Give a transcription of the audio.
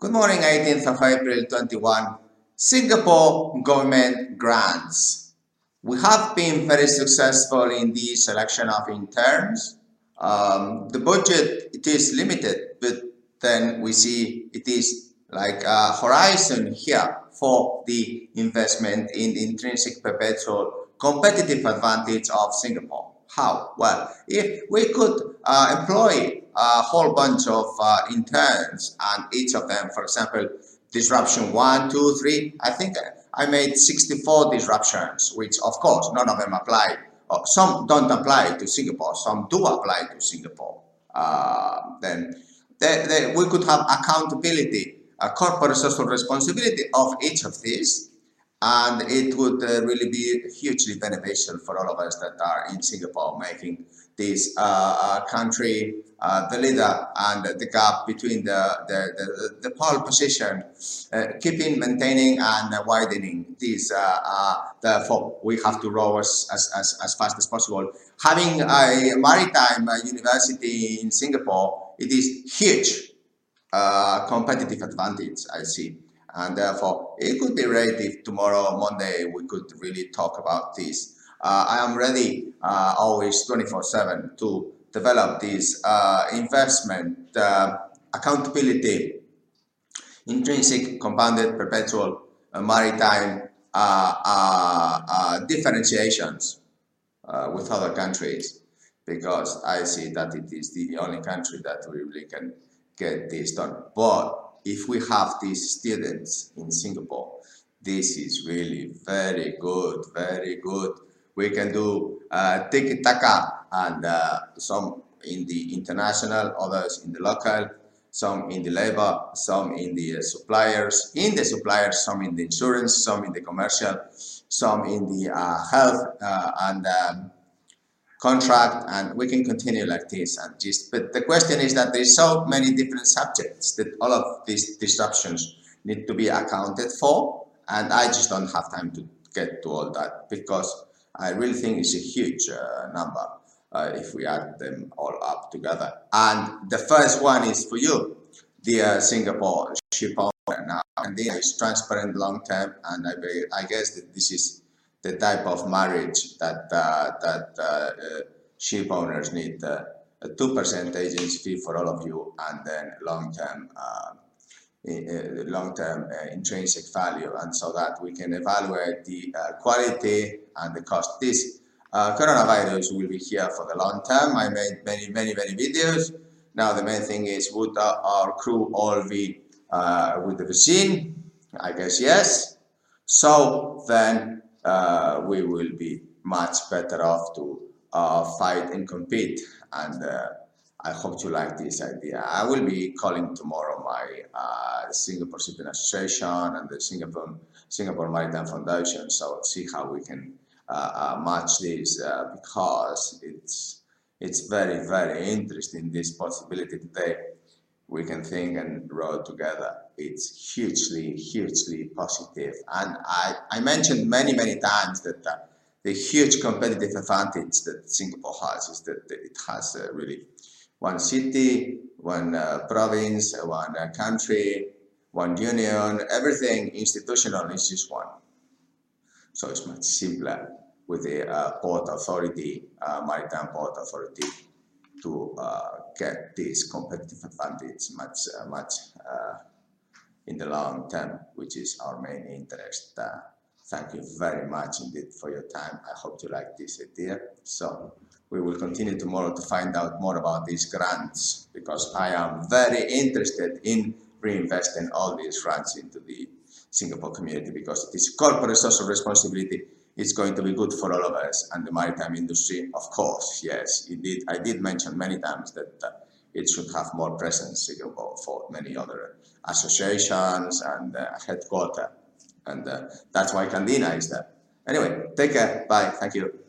Good morning, 18th of April 21. Singapore government grants. We have been very successful in the selection of interns. Um, the budget, it is limited, but then we see it is like a horizon here for the investment in intrinsic perpetual competitive advantage of Singapore. How? Well, if we could uh, employ a whole bunch of uh, interns and each of them, for example, disruption one, two, three, I think I made 64 disruptions, which of course none of them apply. Uh, some don't apply to Singapore, some do apply to Singapore. Uh, then they, they, we could have accountability, a corporate social responsibility of each of these and it would uh, really be hugely beneficial for all of us that are in Singapore making this uh, uh country uh, the leader and the gap between the, the, the, the pole position, uh, keeping, maintaining and widening this. therefore, we have to row as, as, as fast as possible. Having a maritime university in Singapore, it is huge competitive advantage, I see. And therefore, it could be great if tomorrow, Monday, we could really talk about this. Uh, I am ready uh, always 24-7 to develop this uh, investment uh, accountability, intrinsic, compounded, perpetual, uh, maritime uh, differentiations with other countries because I see that it is the only country that we really can get this done. But if we have these students in Singapore, this is really very good, very good. We can do uh, tiki-taka and uh, some in the international, others in the local, some in the labor, some in the uh, suppliers, in the suppliers, some in the insurance, some in the commercial, some in the uh, health uh, and um, contract and we can continue like this and just but the question is that there's so many different subjects that all of these disruptions need to be accounted for and I just don't have time to get to all that because I really think it's a huge uh, number uh, if we add them all up together. And the first one is for you dear Singapore ship owner. Now and this is transparent long term and I, I guess that this is the type of marriage that uh, that uh, uh, ship owners need a 2% agency fee for all of you and then long-term long-term uh, intrinsic value and so that we can evaluate the uh, quality and the cost. This uh, coronavirus will be here for the long term. I made many, many, many videos. Now the main thing is would our crew all be with the vaccine? I guess yes. So then uh, we will be much better off to uh, fight and compete. And uh, I hope you like this idea. I will be calling tomorrow my uh, Singapore Shipping Association and the Singapore Singapore Maritime Foundation. So see how we can uh, match this because it's it's very very interesting this possibility today we can think and row together. It's hugely, hugely positive. And I, I mentioned many, many times that uh, the huge competitive advantage that Singapore has is that it has uh, really one city, one uh, province, one uh, country, one union, everything institutional is just one. So it's much simpler with the uh, port authority, uh, maritime port authority to uh, get this competitive advantage much, uh, much uh, in the long term, which is our main interest. thank you very much indeed for your time. I hope you like this idea. So we will continue tomorrow to find out more about these grants because I am very interested in reinvesting all these grants into the Singapore community because it is corporate social responsibility it's going to be good for all of us and the maritime industry, of course, yes. Did, I did mention many times that uh, it should have more presence for many other associations and uh, headquarters. And uh, that's why Candina is there. Anyway, take care. Bye. Thank you.